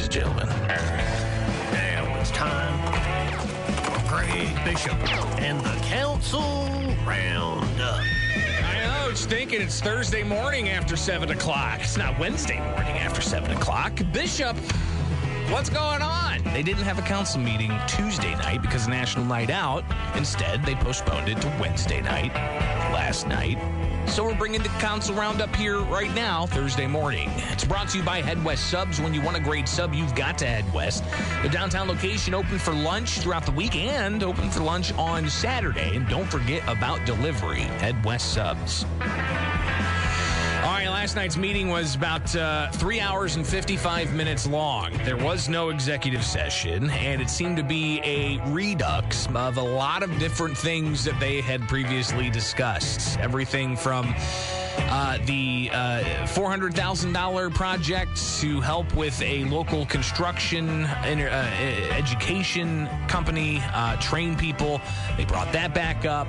ladies and gentlemen. Now it's time for Greg Bishop and the Council Roundup. I know, it's thinking it's Thursday morning after 7 o'clock. It's not Wednesday morning after 7 o'clock. Bishop, what's going on? They didn't have a council meeting Tuesday night because of National Night Out. Instead, they postponed it to Wednesday night, last night. So we're bringing the council roundup here right now, Thursday morning. It's brought to you by Head West Subs. When you want a great sub, you've got to Head West. The downtown location open for lunch throughout the week and open for lunch on Saturday. And don't forget about delivery. Head West Subs. Last night's meeting was about uh, three hours and 55 minutes long. There was no executive session, and it seemed to be a redux of a lot of different things that they had previously discussed. Everything from uh, the uh, $400,000 project to help with a local construction uh, education company, uh, train people. They brought that back up.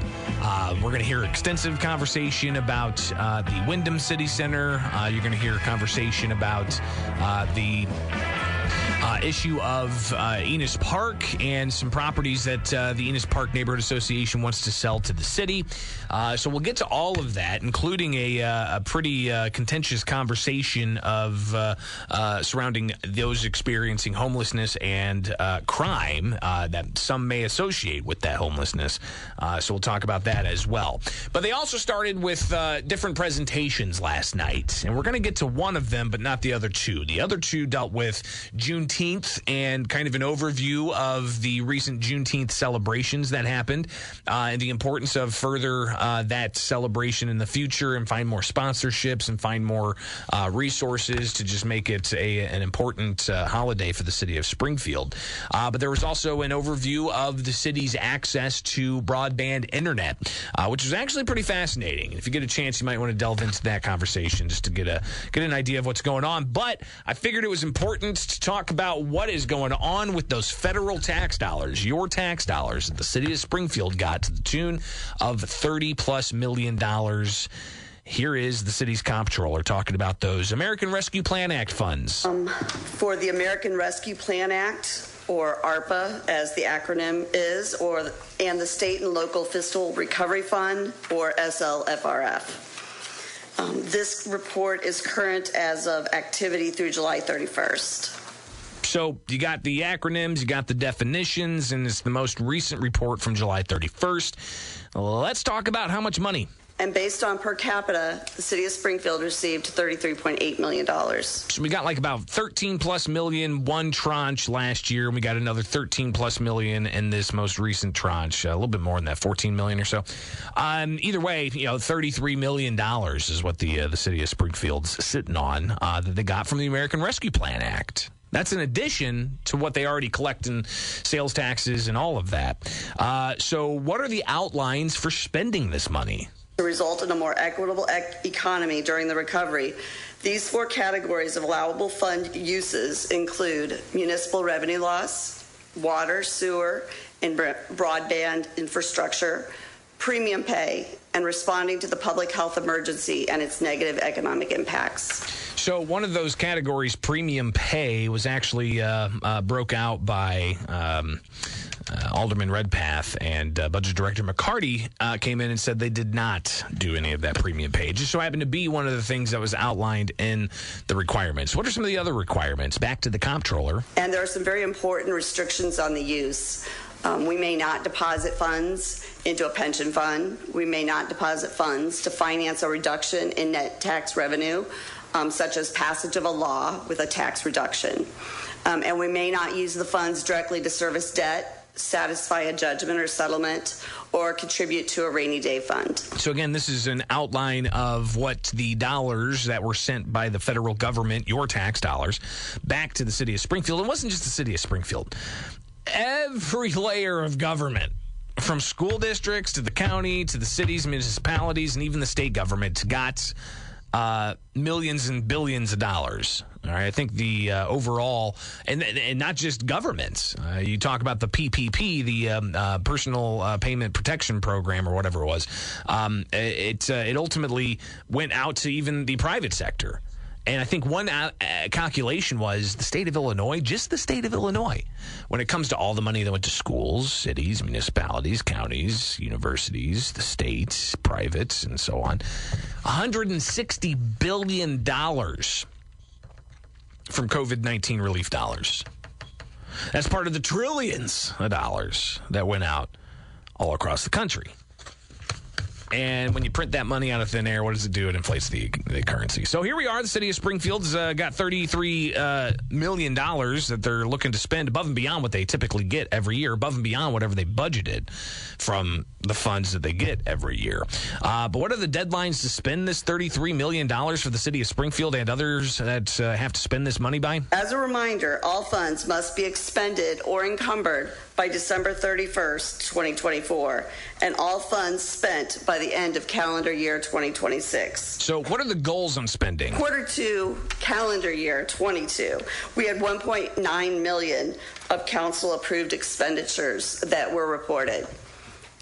We're going to hear extensive conversation about the Wyndham City Center. you're going to hear a conversation about the uh, issue of uh, Enos Park and some properties that uh, the Enos Park Neighborhood Association wants to sell to the city. Uh, so we'll get to all of that, including a, uh, a pretty uh, contentious conversation of surrounding those experiencing homelessness and crime that some may associate with that homelessness. so we'll talk about that as well. But they also started with different presentations last night, and we're going to get to one of them, but not the other two. The other two dealt with Juneteenth and kind of an overview of the recent Juneteenth celebrations that happened uh, and the importance of further uh, that celebration in the future and find more sponsorships and find more uh, resources to just make it a, an important uh, holiday for the city of Springfield. Uh, but there was also an overview of the city's access to broadband internet, uh, which was actually pretty fascinating. If you get a chance, you might want to delve into that conversation just to get a get an idea of what's going on. But I figured it was important to talk about what is going on with those federal tax dollars, your tax dollars that the city of Springfield got to the tune of 30 plus million dollars. Here is the city's comptroller talking about those American Rescue Plan Act funds. Um, for the American Rescue Plan Act, or ARPA as the acronym is, or and the State and Local Fiscal Recovery Fund, or SLFRF. Um, this report is current as of activity through July 31st. So you got the acronyms, you got the definitions, and it's the most recent report from July 31st. Let's talk about how much money and based on per capita, the city of Springfield received $33.8 million. So we got like about 13 plus million one tranche last year, and we got another 13 plus million in this most recent tranche. a little bit more than that, 14 million or so. Um, either way, you know, 33 million dollars is what the uh, the city of Springfield's sitting on uh, that they got from the American Rescue Plan Act. That's in addition to what they already collect in sales taxes and all of that. Uh, so, what are the outlines for spending this money? to result in a more equitable ec- economy during the recovery. These four categories of allowable fund uses include municipal revenue loss, water, sewer, and broadband infrastructure, premium pay, and responding to the public health emergency and its negative economic impacts. So, one of those categories, premium pay, was actually uh, uh, broke out by. Um, uh, Alderman Redpath and uh, Budget Director McCarty uh, came in and said they did not do any of that premium pay. Just so happened to be one of the things that was outlined in the requirements. What are some of the other requirements? Back to the comptroller. And there are some very important restrictions on the use. Um, we may not deposit funds into a pension fund. We may not deposit funds to finance a reduction in net tax revenue, um, such as passage of a law with a tax reduction. Um, and we may not use the funds directly to service debt satisfy a judgment or settlement, or contribute to a rainy day fund. So, again, this is an outline of what the dollars that were sent by the federal government, your tax dollars, back to the city of Springfield. It wasn't just the city of Springfield, every layer of government. From school districts to the county to the cities, municipalities, and even the state government got uh, millions and billions of dollars. All right, I think the uh, overall, and and not just governments. Uh, you talk about the PPP, the um, uh, Personal uh, Payment Protection Program, or whatever it was. Um, it uh, it ultimately went out to even the private sector. And I think one uh, uh, calculation was the state of Illinois, just the state of Illinois, when it comes to all the money that went to schools, cities, municipalities, counties, universities, the states, privates, and so on, $160 billion from COVID 19 relief dollars. That's part of the trillions of dollars that went out all across the country. And when you print that money out of thin air, what does it do? It inflates the, the currency. So here we are. The city of Springfield's uh, got 33 uh, million dollars that they're looking to spend above and beyond what they typically get every year, above and beyond whatever they budgeted from the funds that they get every year. Uh, but what are the deadlines to spend this $33 million for the city of Springfield and others that uh, have to spend this money by? As a reminder, all funds must be expended or encumbered by December 31st, 2024, and all funds spent by the end of calendar year 2026. So, what are the goals on spending? Quarter two, calendar year 22, we had 1.9 million of council approved expenditures that were reported.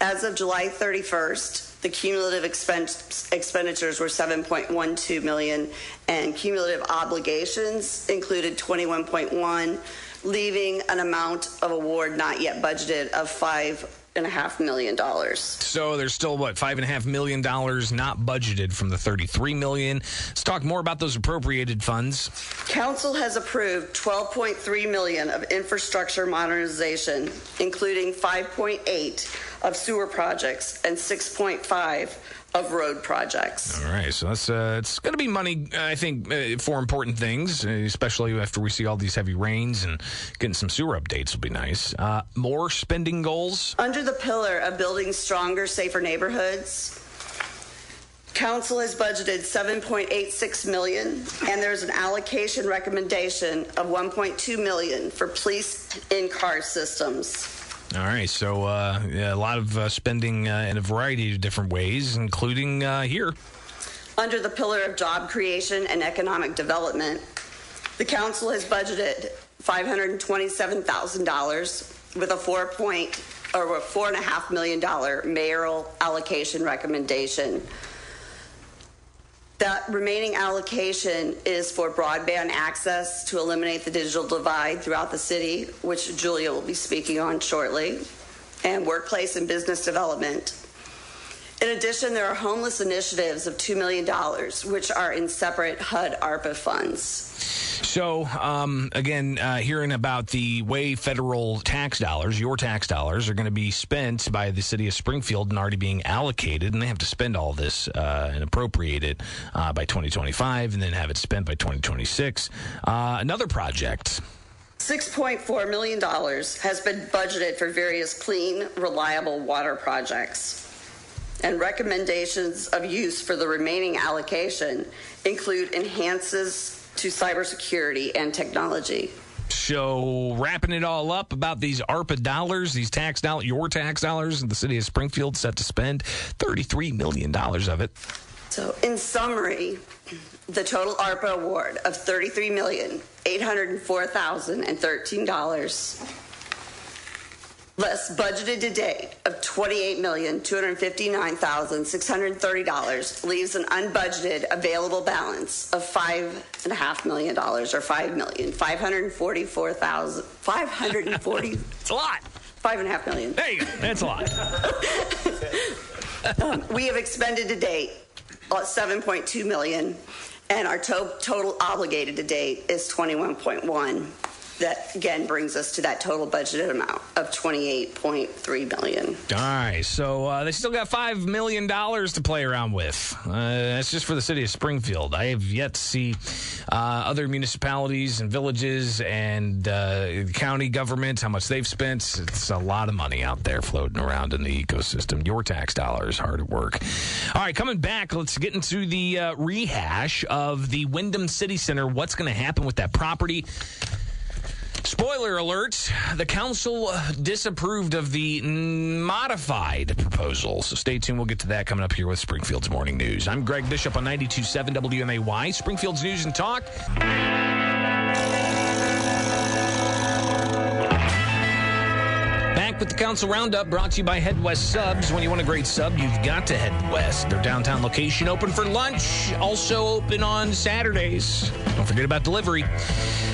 As of July 31st, the cumulative expen- expenditures were 7.12 million, and cumulative obligations included 21.1, leaving an amount of award not yet budgeted of five and a half million dollars. So there's still what five and a half million dollars not budgeted from the 33 million. Let's talk more about those appropriated funds. Council has approved 12.3 million of infrastructure modernization, including 5.8 of sewer projects and 6.5 of road projects. All right, so that's uh, it's going to be money, I think, uh, for important things, especially after we see all these heavy rains and getting some sewer updates will be nice. Uh, more spending goals under the pillar of building stronger, safer neighborhoods. Council has budgeted 7.86 million, and there's an allocation recommendation of 1.2 million for police in-car systems. All right, so uh, yeah, a lot of uh, spending uh, in a variety of different ways, including uh, here. Under the pillar of job creation and economic development, the council has budgeted $527,000 with a four point or a four and a half million dollar mayoral allocation recommendation. That remaining allocation is for broadband access to eliminate the digital divide throughout the city, which Julia will be speaking on shortly, and workplace and business development. In addition, there are homeless initiatives of $2 million, which are in separate HUD ARPA funds. So, um, again, uh, hearing about the way federal tax dollars, your tax dollars, are going to be spent by the city of Springfield and already being allocated, and they have to spend all this uh, and appropriate it uh, by 2025 and then have it spent by 2026. Uh, another project. $6.4 million has been budgeted for various clean, reliable water projects. And recommendations of use for the remaining allocation include enhances to cybersecurity and technology. So, wrapping it all up about these ARPA dollars, these tax dollars, your tax dollars, the city of Springfield set to spend $33 million of it. So, in summary, the total ARPA award of $33,804,013 less budgeted to date of $28,259,630 leaves an unbudgeted available balance of $5.5 million or $5 million, 540. it's a lot. Five and a half million. There you go. That's a lot. um, we have expended to date 7.2 million, and our to- total obligated to date is 21.1 that again brings us to that total budgeted amount of 28.3 million. All right, so uh, they still got five million dollars to play around with. Uh, that's just for the city of Springfield. I have yet to see uh, other municipalities and villages and uh, county governments how much they've spent. It's a lot of money out there floating around in the ecosystem. Your tax dollars hard at work. All right, coming back, let's get into the uh, rehash of the Wyndham City Center. What's going to happen with that property? Spoiler alert the council disapproved of the modified proposal. So stay tuned. We'll get to that coming up here with Springfield's Morning News. I'm Greg Bishop on 92.7 WMAY, Springfield's News and Talk. With the Council Roundup brought to you by Head West Subs. When you want a great sub, you've got to head west. Their downtown location open for lunch, also open on Saturdays. Don't forget about delivery.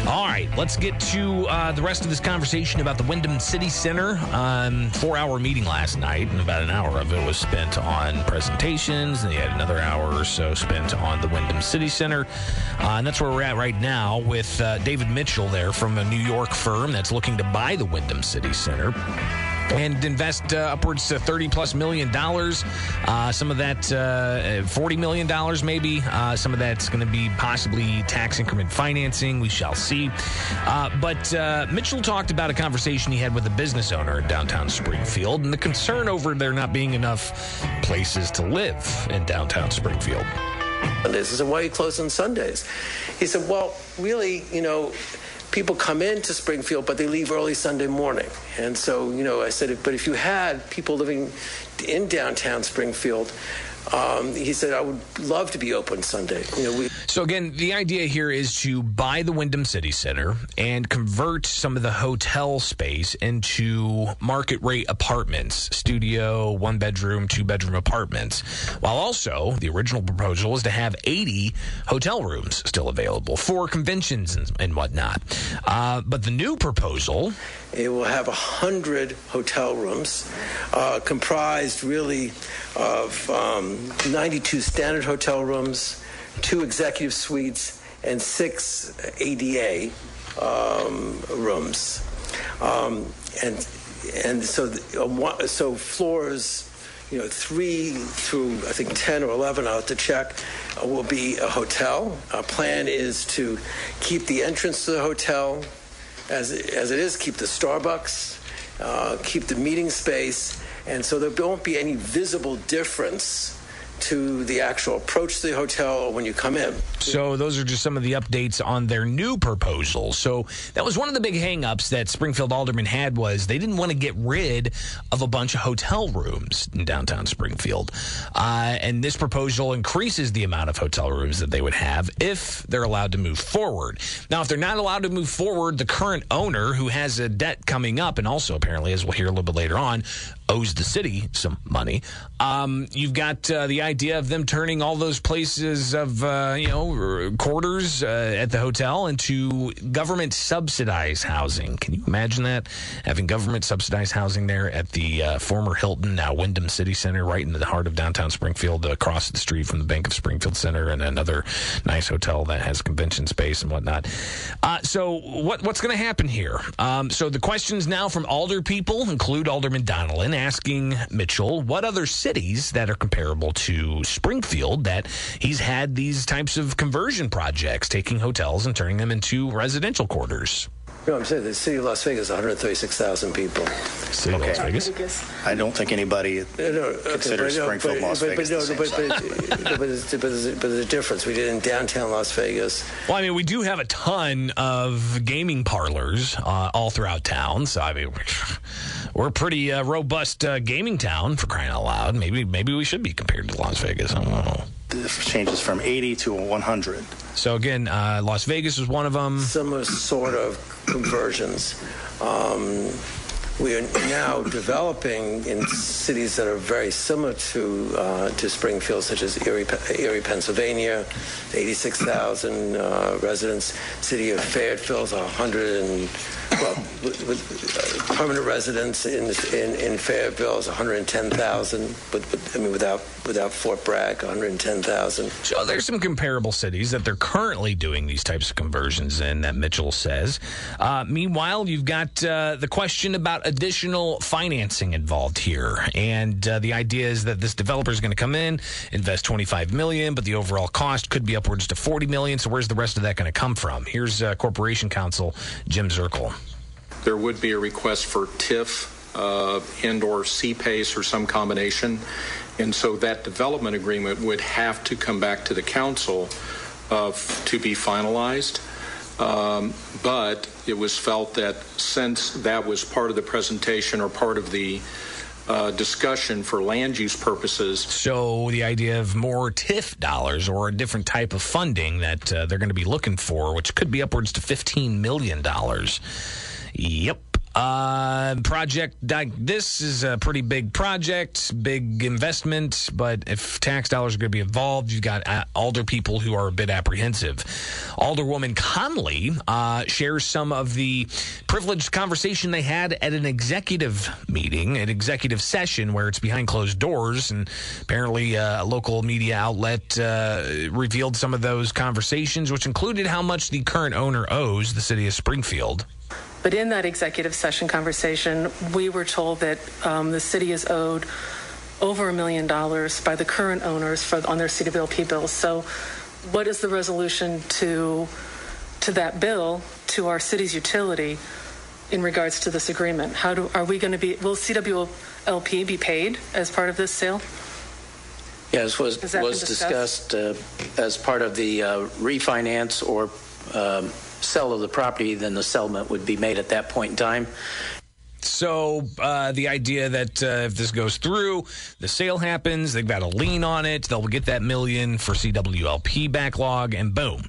All right, let's get to uh, the rest of this conversation about the Wyndham City Center. Um, four hour meeting last night, and about an hour of it was spent on presentations, and they had another hour or so spent on the Wyndham City Center. Uh, and that's where we're at right now with uh, David Mitchell there from a New York firm that's looking to buy the Wyndham City Center and invest uh, upwards to 30 plus million dollars. Uh, some of that, uh, 40 million dollars maybe. Uh, some of that's going to be possibly tax increment financing. We shall see. Uh, but uh, Mitchell talked about a conversation he had with a business owner in downtown Springfield and the concern over there not being enough places to live in downtown Springfield. Sundays. I said, why are you closed on Sundays? He said, well, really, you know, people come into Springfield, but they leave early Sunday morning. And so, you know, I said, but if you had people living in downtown Springfield, um, he said, I would love to be open Sunday. You know, we. So again, the idea here is to buy the Wyndham City Center and convert some of the hotel space into market rate apartments, studio, one bedroom, two bedroom apartments, while also the original proposal is to have 80 hotel rooms still available for conventions and, and whatnot. Uh, but the new proposal. It will have 100 hotel rooms, uh, comprised really of um, 92 standard hotel rooms, two executive suites, and six ADA um, rooms. Um, and and so uh, so floors, you know, three through I think 10 or 11, I'll have to check, uh, will be a hotel. Our plan is to keep the entrance to the hotel as as it is, keep the Starbucks, uh, keep the meeting space, and so there won't be any visible difference to the actual approach to the hotel when you come in. So those are just some of the updates on their new proposal. So that was one of the big hangups that Springfield aldermen had was they didn't want to get rid of a bunch of hotel rooms in downtown Springfield. Uh, and this proposal increases the amount of hotel rooms that they would have if they're allowed to move forward. Now, if they're not allowed to move forward, the current owner who has a debt coming up and also apparently, as we'll hear a little bit later on, owes the city some money. Um, you've got uh, the idea of them turning all those places of uh, you know quarters uh, at the hotel into government subsidized housing. Can you imagine that having government subsidized housing there at the uh, former Hilton, now Wyndham City Center, right in the heart of downtown Springfield, across the street from the Bank of Springfield Center, and another nice hotel that has convention space and whatnot. Uh, so what what's going to happen here? Um, so the questions now from Alder people include Alderman Donelan asking Mitchell what other cities that are comparable to Springfield that he's had these types of conversion projects, taking hotels and turning them into residential quarters. No, I'm saying the city of Las Vegas, 136,000 people. City of Las Vegas. I don't think anybody No, no, okay, considers no, Springfield, but- Las Vegas but no, the same but- but- but there's- but there's but there's a difference. We did it in downtown Las Vegas. Well, I mean, we do have a ton of gaming parlors uh, all throughout town. So, I mean, we're a pretty uh, robust uh, gaming town for crying out loud. Maybe, maybe we should be compared to Las Vegas. I don't know. The changes from 80 to 100. So again, uh, Las Vegas is one of them. Similar sort of conversions. Um, we are now developing in cities that are very similar to uh, to Springfield, such as Erie, Erie Pennsylvania, 86,000 uh, residents. City of Fayetteville is 100 and well, with, with uh, permanent residents in, in in Fayetteville is 110,000. But, but I mean, without without Fort Bragg, 110,000. So there's some comparable cities that they're currently doing these types of conversions in that Mitchell says. Uh, meanwhile, you've got uh, the question about additional financing involved here, and uh, the idea is that this developer is going to come in, invest 25 million, but the overall cost could be upwards to 40 million. So where's the rest of that going to come from? Here's uh, Corporation Counsel Jim Zerkle. There would be a request for TIF uh, and/or CPACE or some combination, and so that development agreement would have to come back to the council uh, to be finalized. Um, but it was felt that since that was part of the presentation or part of the uh, discussion for land use purposes, So the idea of more TIF dollars or a different type of funding that uh, they're going to be looking for, which could be upwards to $15 million. Yep. Uh, project like this is a pretty big project, big investment, but if tax dollars are going to be involved, you've got uh, alder people who are a bit apprehensive. Alderwoman Conley uh, shares some of the privileged conversation they had at an executive meeting, an executive session where it's behind closed doors, and apparently uh, a local media outlet uh, revealed some of those conversations, which included how much the current owner owes the city of Springfield. But in that executive session conversation, we were told that um, the city is owed over a million dollars by the current owners for on their CWLP bills. So, what is the resolution to to that bill to our city's utility in regards to this agreement? How do are we going to be? Will CWLP be paid as part of this sale? Yes, was Has that been was discussed? discussed uh, as part of the uh, refinance or um, sell of the property. Then the settlement would be made at that point in time. So uh, the idea that uh, if this goes through, the sale happens, they've got a lien on it, they'll get that million for CWLP backlog, and boom,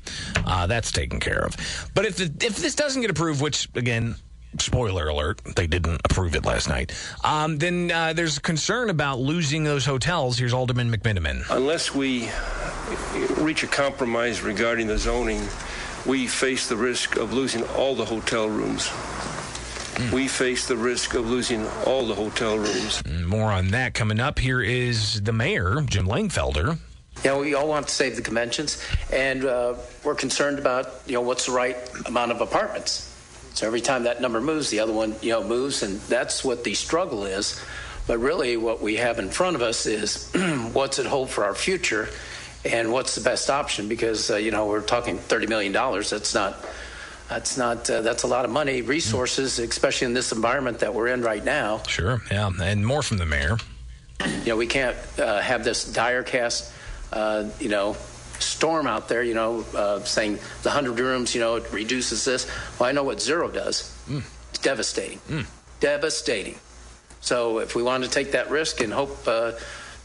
uh, that's taken care of. But if the, if this doesn't get approved, which again. Spoiler alert, they didn't approve it last night. Um, then uh, there's concern about losing those hotels. Here's Alderman McMenamin. Unless we reach a compromise regarding the zoning, we face the risk of losing all the hotel rooms. We face the risk of losing all the hotel rooms. More on that coming up. Here is the mayor, Jim Langfelder. You know, we all want to save the conventions, and uh, we're concerned about you know what's the right amount of apartments. So every time that number moves, the other one you know moves, and that's what the struggle is. But really, what we have in front of us is what's it hold for our future, and what's the best option? Because uh, you know we're talking thirty million dollars. That's not. That's not. Uh, that's a lot of money, resources, especially in this environment that we're in right now. Sure, yeah, and more from the mayor. You know, we can't uh, have this dire cast, uh, you know, storm out there, you know, uh, saying the 100 rooms, you know, it reduces this. Well, I know what zero does. It's devastating. Devastating. So if we want to take that risk and hope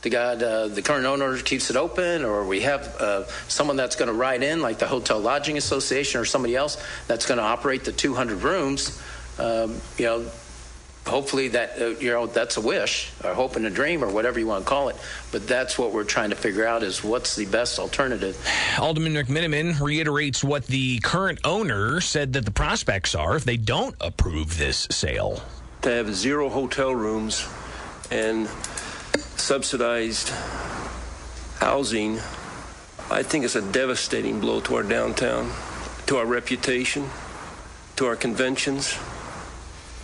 to God uh, the current owner keeps it open, or we have uh, someone that's going to ride in, like the Hotel Lodging Association or somebody else that's going to operate the 200 rooms, um, you know, hopefully that uh, you know that's a wish or hope and a dream or whatever you want to call it but that's what we're trying to figure out is what's the best alternative Alderman McMenamin reiterates what the current owner said that the prospects are if they don't approve this sale. To have zero hotel rooms and subsidized housing, I think it's a devastating blow to our downtown, to our reputation, to our conventions,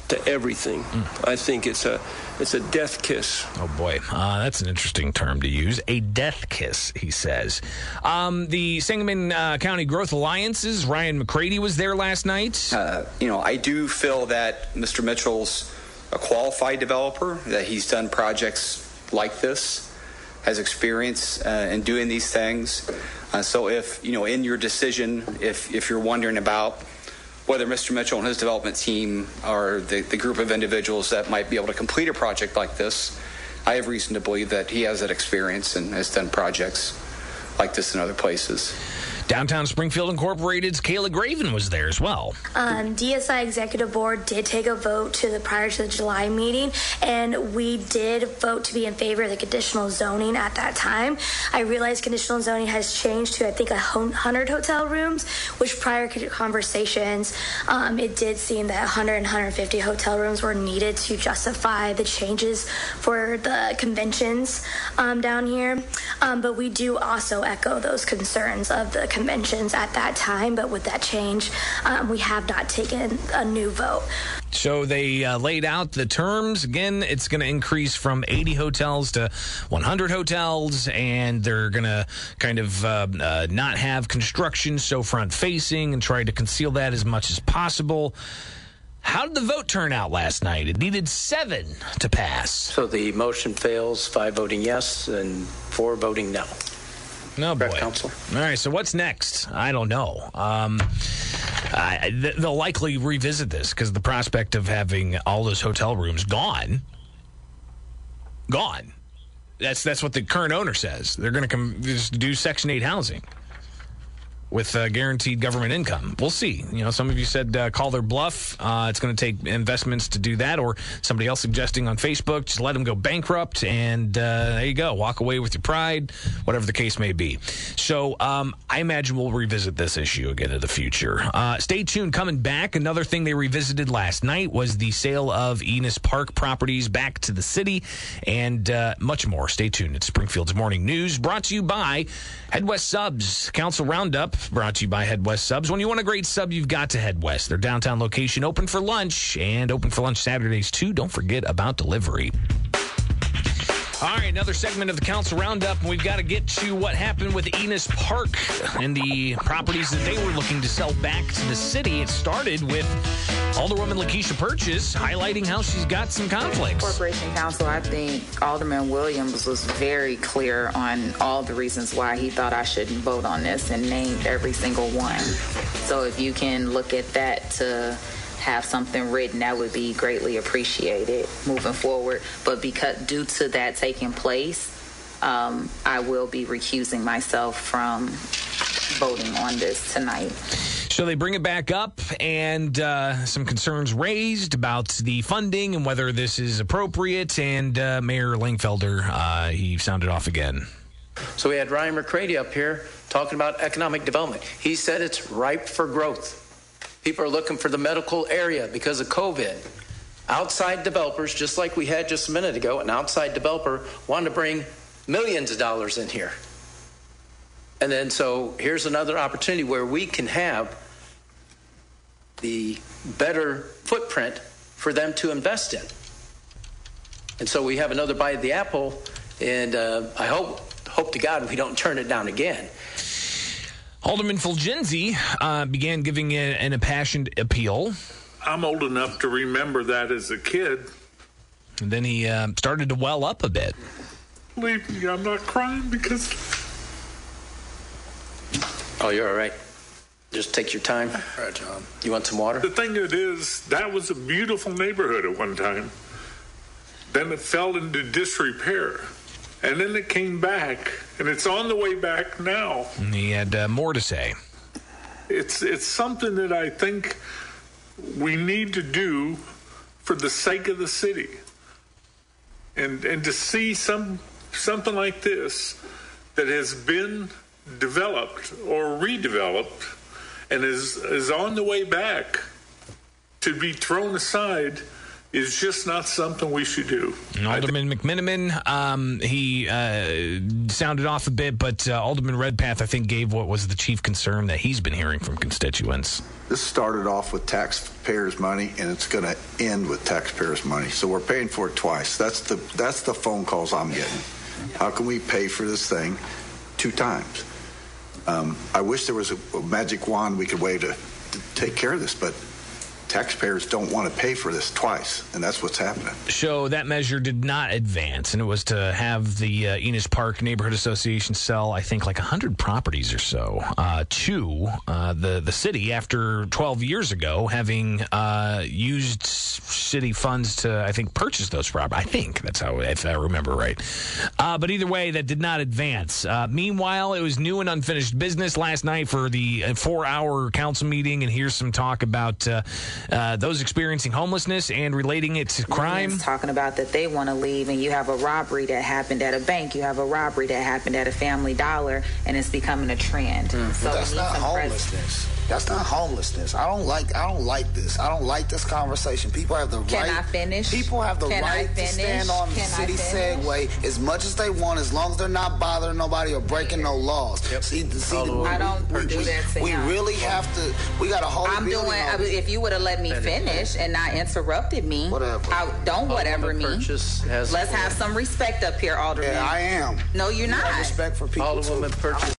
to everything. I think it's a it's a death kiss. Oh boy, uh, that's an interesting term to use. A death kiss, he says. Um, the Sangamon uh, County Growth Alliance's Ryan McCrady was there last night. Uh, you know, I do feel that Mr. Mitchell's a qualified developer, that he's done projects like this, has experience uh, in doing these things. Uh, so if, you know, in your decision, if, if you're wondering about whether Mr. Mitchell and his development team are the, the group of individuals that might be able to complete a project like this, I have reason to believe that he has that experience and has done projects like this in other places. Downtown Springfield Incorporated's Kayla Graven was there as well. Um, DSI Executive Board did take a vote to the prior to the July meeting, and we did vote to be in favor of the conditional zoning at that time. I realize conditional zoning has changed to I think a hundred hotel rooms, which prior conversations, um, it did seem that 100 and 150 hotel rooms were needed to justify the changes for the conventions um, down here. Um, but we do also echo those concerns of the conventions at that time, but with that change, um, we have not taken a new vote. So they uh, laid out the terms. Again, it's going to increase from 80 hotels to 100 hotels, and they're going to kind of uh, uh, not have construction so front facing and try to conceal that as much as possible. How did the vote turn out last night? It needed seven to pass. So the motion fails, five voting yes and four voting no. No, boy. Council. All right, so what's next? I don't know. Um, I, th- they'll likely revisit this because the prospect of having all those hotel rooms gone, gone. That's that's what the current owner says. They're going to come just do Section Eight housing. With uh, guaranteed government income. We'll see. You know, some of you said uh, call their bluff. Uh, it's going to take investments to do that, or somebody else suggesting on Facebook, just let them go bankrupt, and uh, there you go. Walk away with your pride, whatever the case may be. So um, I imagine we'll revisit this issue again in the future. Uh, stay tuned. Coming back, another thing they revisited last night was the sale of Enos Park properties back to the city, and uh, much more. Stay tuned. It's Springfield's Morning News, brought to you by Head West Subs Council Roundup brought to you by Head West Subs. When you want a great sub, you've got to Head West. Their downtown location open for lunch and open for lunch Saturdays too. Don't forget about delivery. All right, another segment of the Council Roundup, and we've got to get to what happened with Enos Park and the properties that they were looking to sell back to the city. It started with Alderwoman Lakeisha Purchase highlighting how she's got some conflicts. Corporation Council, I think Alderman Williams was very clear on all the reasons why he thought I shouldn't vote on this and named every single one. So if you can look at that to have something written, that would be greatly appreciated moving forward. But because due to that taking place, um, I will be recusing myself from voting on this tonight. So they bring it back up, and uh, some concerns raised about the funding and whether this is appropriate. And uh, Mayor Langfelder, uh, he sounded off again. So we had Ryan McCrady up here talking about economic development. He said it's ripe for growth. People are looking for the medical area because of COVID. Outside developers, just like we had just a minute ago, an outside developer wanted to bring millions of dollars in here. And then so here's another opportunity where we can have the better footprint for them to invest in. And so we have another bite of the apple, and uh, I hope hope to God we don't turn it down again. Alderman Fulgenzi uh, began giving a, an impassioned appeal. I'm old enough to remember that as a kid. And then he uh, started to well up a bit. Believe me, I'm not crying because. Oh, you're all right. Just take your time. All right, John. You want some water? The thing it is, that was a beautiful neighborhood at one time. Then it fell into disrepair. And then it came back, and it's on the way back now. And he had uh, more to say. It's it's something that I think we need to do for the sake of the city. And and to see some something like this that has been developed or redeveloped and is is on the way back to be thrown aside is just not something we should do. And Alderman McMenamin, um, he uh, sounded off a bit, but uh, Alderman Redpath, I think, gave what was the chief concern that he's been hearing from constituents. This started off with taxpayers' money, and it's going to end with taxpayers' money. So we're paying for it twice. That's the that's the phone calls I'm getting. How can we pay for this thing two times? Um, I wish there was a, a magic wand we could wave to, to take care of this, but taxpayers don't want to pay for this twice, and that's what's happening. So that measure did not advance, and it was to have the uh, Enos Park Neighborhood Association sell, I think, like 100 properties or so uh, to uh, the, the city after 12 years ago, having uh, used city funds to, I think, purchase those properties. I think that's how, if I remember right. Uh, but either way, that did not advance. Uh, meanwhile, it was new and unfinished business last night for the four hour council meeting, and here's some talk about uh, those experiencing homelessness and relating it to crime. It's talking about that they want to leave, and you have a robbery that happened at a bank, you have a robbery that happened at a Family Dollar, and it's becoming a trend. Mm. So that's not homelessness. That's not homelessness. I don't like. I don't like this. I don't like this conversation. People have the Can right. I finish? People have the Can right to finish? stand on the Can I city finish? Segway as much as they want, as long as they're not bothering nobody or breaking no laws. See, see, I don't we, do we, that to we him. really have to. We got a whole. I'm doing. I if you would have let me finish and not interrupted me, Whatever. I, don't whatever me. Purchase has Let's have some respect up here, Alderman. Yeah, I am. No, you're You not. have respect for people. Alderwoman too. Purchase